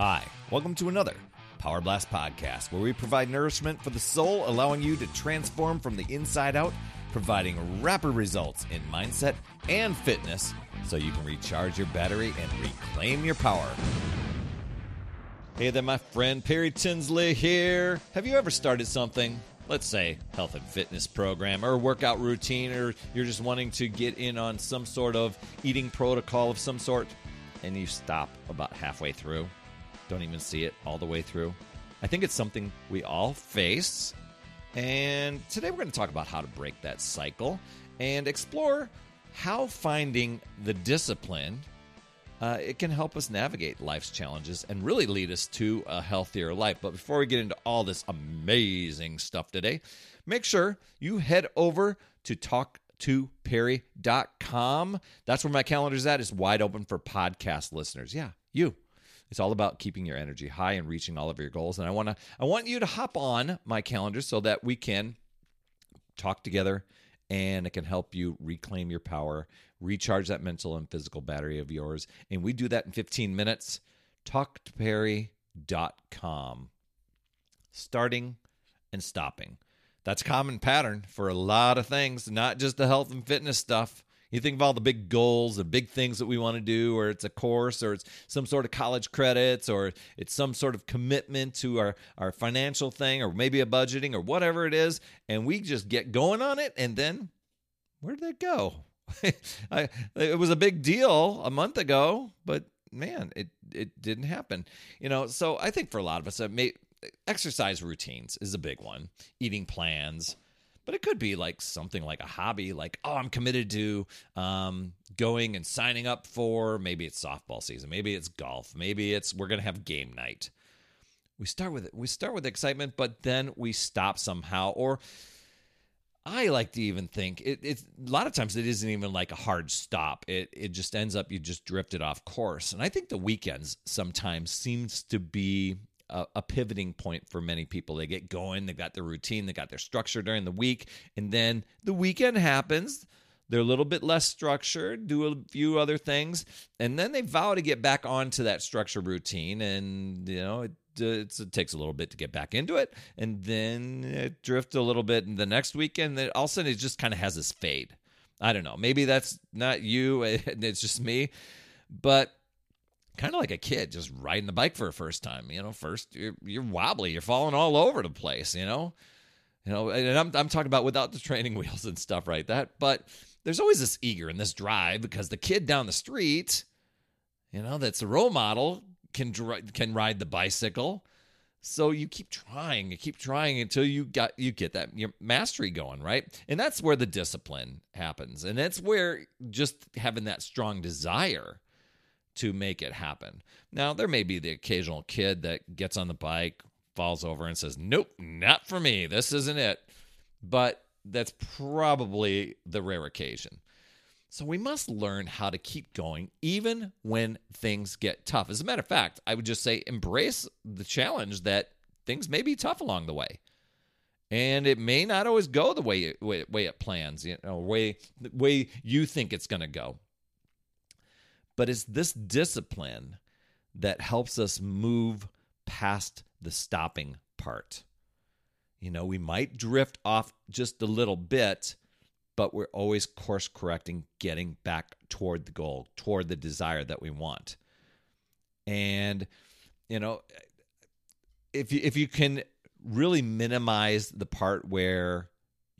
Hi, welcome to another Power Blast podcast where we provide nourishment for the soul, allowing you to transform from the inside out, providing rapid results in mindset and fitness so you can recharge your battery and reclaim your power. Hey there, my friend Perry Tinsley here. Have you ever started something? Let's say health and fitness program or workout routine, or you're just wanting to get in on some sort of eating protocol of some sort, and you stop about halfway through don't even see it all the way through. I think it's something we all face. And today we're going to talk about how to break that cycle and explore how finding the discipline uh, it can help us navigate life's challenges and really lead us to a healthier life. But before we get into all this amazing stuff today, make sure you head over to talktoperry.com. That's where my calendar's at. It's wide open for podcast listeners. Yeah, you. It's all about keeping your energy high and reaching all of your goals. And I want to I want you to hop on my calendar so that we can talk together and it can help you reclaim your power, recharge that mental and physical battery of yours. And we do that in 15 minutes. Talktoperry.com. Starting and stopping. That's common pattern for a lot of things, not just the health and fitness stuff. You think of all the big goals, the big things that we want to do, or it's a course, or it's some sort of college credits, or it's some sort of commitment to our, our financial thing, or maybe a budgeting, or whatever it is. And we just get going on it. And then where did that go? I, it was a big deal a month ago, but man, it, it didn't happen. You know, so I think for a lot of us, may, exercise routines is a big one, eating plans but it could be like something like a hobby like oh i'm committed to um, going and signing up for maybe it's softball season maybe it's golf maybe it's we're going to have game night we start with it we start with excitement but then we stop somehow or I like to even think it, it's a lot of times it isn't even like a hard stop. It it just ends up you just drifted off course. And I think the weekends sometimes seems to be a, a, pivoting point for many people. They get going, they got their routine, they got their structure during the week, and then the weekend happens. They're a little bit less structured, do a few other things, and then they vow to get back onto that structure routine. And you know, it, it takes a little bit to get back into it, and then it drifts a little bit. And the next weekend, then all of a sudden, it just kind of has this fade. I don't know. Maybe that's not you, and it's just me, but kind of like a kid just riding the bike for a first time. You know, first you're, you're wobbly, you're falling all over the place. You know, you know, and I'm I'm talking about without the training wheels and stuff right that. But there's always this eager and this drive because the kid down the street, you know, that's a role model can can ride the bicycle. So you keep trying, you keep trying until you got you get that your mastery going, right? And that's where the discipline happens. And that's where just having that strong desire to make it happen. Now, there may be the occasional kid that gets on the bike, falls over, and says, Nope, not for me. This isn't it. But that's probably the rare occasion. So we must learn how to keep going even when things get tough. As a matter of fact, I would just say embrace the challenge that things may be tough along the way. And it may not always go the way way, way it plans, you know, way the way you think it's going to go. But it's this discipline that helps us move past the stopping part. You know, we might drift off just a little bit, but we're always course correcting, getting back toward the goal, toward the desire that we want. And, you know, if you, if you can really minimize the part where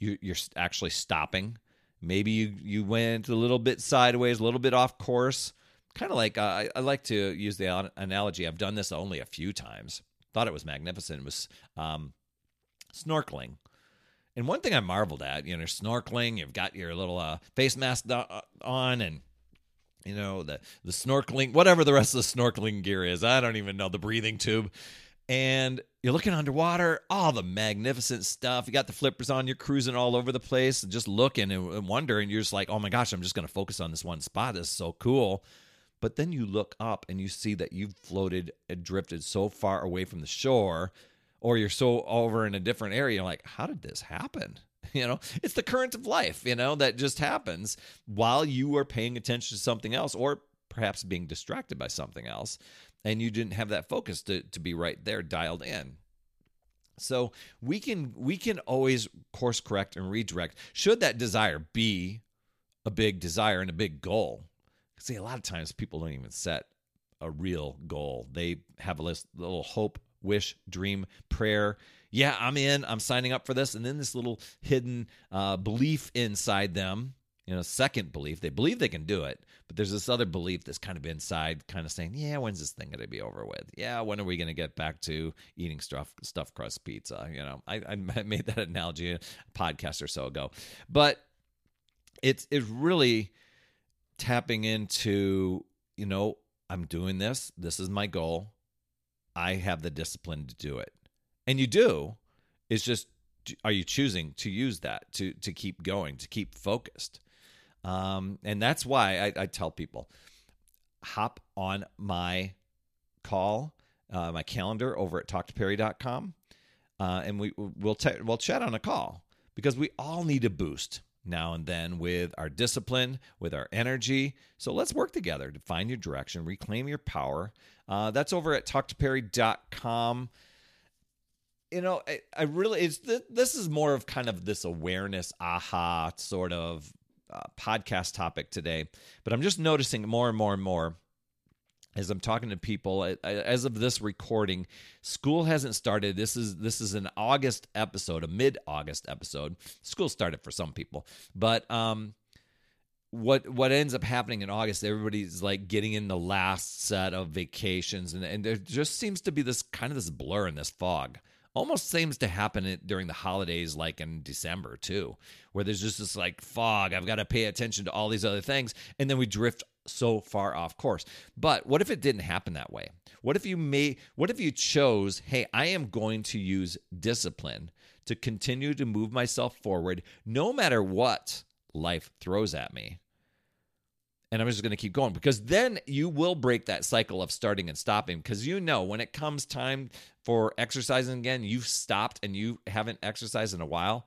you, you're actually stopping, maybe you, you went a little bit sideways, a little bit off course, kind of like uh, I, I, like to use the analogy. I've done this only a few times. Thought it was magnificent. It was um, snorkeling. And one thing I marveled at, you know, snorkeling. You've got your little uh, face mask uh, on, and you know the the snorkeling, whatever the rest of the snorkeling gear is. I don't even know the breathing tube. And you're looking underwater, all the magnificent stuff. You got the flippers on, you're cruising all over the place, and just looking and wondering. You're just like, oh my gosh, I'm just going to focus on this one spot. This is so cool. But then you look up and you see that you've floated and drifted so far away from the shore, or you're so over in a different area. You're like, how did this happen? You know, it's the current of life, you know, that just happens while you are paying attention to something else, or perhaps being distracted by something else and you didn't have that focus to, to be right there dialed in. So we can we can always course correct and redirect should that desire be a big desire and a big goal. See, a lot of times people don't even set a real goal. They have a list, a little hope, wish, dream, prayer. Yeah, I'm in. I'm signing up for this, and then this little hidden uh, belief inside them. You know, second belief. They believe they can do it, but there's this other belief that's kind of inside, kind of saying, "Yeah, when's this thing going to be over with? Yeah, when are we going to get back to eating stuff stuffed crust pizza?" You know, I, I made that analogy a podcast or so ago, but it's it's really tapping into you know I'm doing this. This is my goal. I have the discipline to do it. And you do. It's just are you choosing to use that to to keep going, to keep focused? Um, and that's why I, I, tell people hop on my call, uh, my calendar over at talktoperry.com, uh, and we we'll t- we'll chat on a call because we all need a boost now and then with our discipline, with our energy. So let's work together to find your direction, reclaim your power. Uh, that's over at talktoperry.com. You know, I, I really, it's this is more of kind of this awareness, aha sort of uh, podcast topic today. But I'm just noticing more and more and more as I'm talking to people as of this recording, school hasn't started. This is this is an August episode, a mid-August episode. School started for some people, but um, what what ends up happening in August, everybody's like getting in the last set of vacations, and and there just seems to be this kind of this blur and this fog. Almost seems to happen during the holidays, like in December too, where there's just this like fog. I've got to pay attention to all these other things, and then we drift so far off course. But what if it didn't happen that way? What if you may what if you chose, hey, I am going to use discipline to continue to move myself forward no matter what life throws at me. And I'm just going to keep going because then you will break that cycle of starting and stopping because you know when it comes time for exercising again, you've stopped and you haven't exercised in a while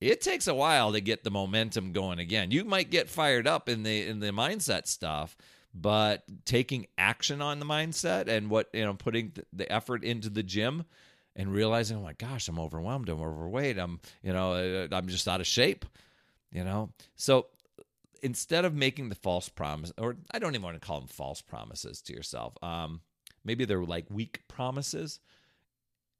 it takes a while to get the momentum going again. You might get fired up in the in the mindset stuff, but taking action on the mindset and what you know, putting the effort into the gym and realizing, oh my gosh, I'm overwhelmed, I'm overweight, I'm you know, uh, I'm just out of shape, you know. So instead of making the false promise, or I don't even want to call them false promises to yourself, um, maybe they're like weak promises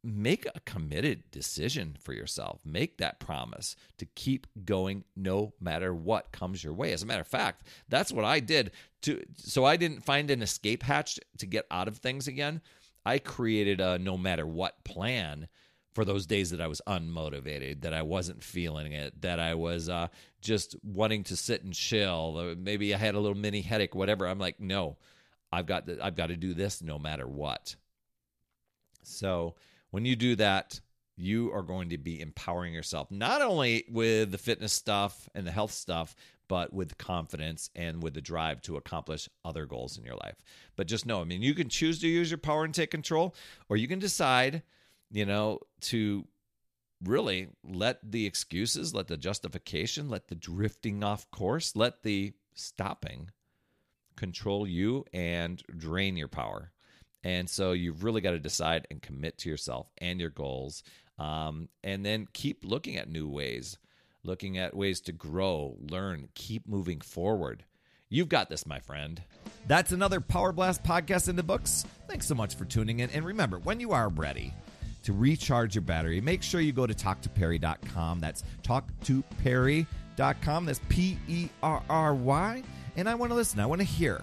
make a committed decision for yourself. Make that promise to keep going no matter what comes your way. As a matter of fact, that's what I did to so I didn't find an escape hatch to get out of things again. I created a no matter what plan for those days that I was unmotivated, that I wasn't feeling it, that I was uh, just wanting to sit and chill. Maybe I had a little mini headache, whatever. I'm like, no, I've got to, I've got to do this no matter what. So when you do that, you are going to be empowering yourself, not only with the fitness stuff and the health stuff, but with confidence and with the drive to accomplish other goals in your life. But just know, I mean, you can choose to use your power and take control, or you can decide, you know, to really let the excuses, let the justification, let the drifting off course, let the stopping control you and drain your power. And so you've really got to decide and commit to yourself and your goals. Um, and then keep looking at new ways, looking at ways to grow, learn, keep moving forward. You've got this, my friend. That's another Power Blast podcast in the books. Thanks so much for tuning in. And remember, when you are ready to recharge your battery, make sure you go to talktoperry.com. That's talktoperry.com. That's P E R R Y. And I want to listen, I want to hear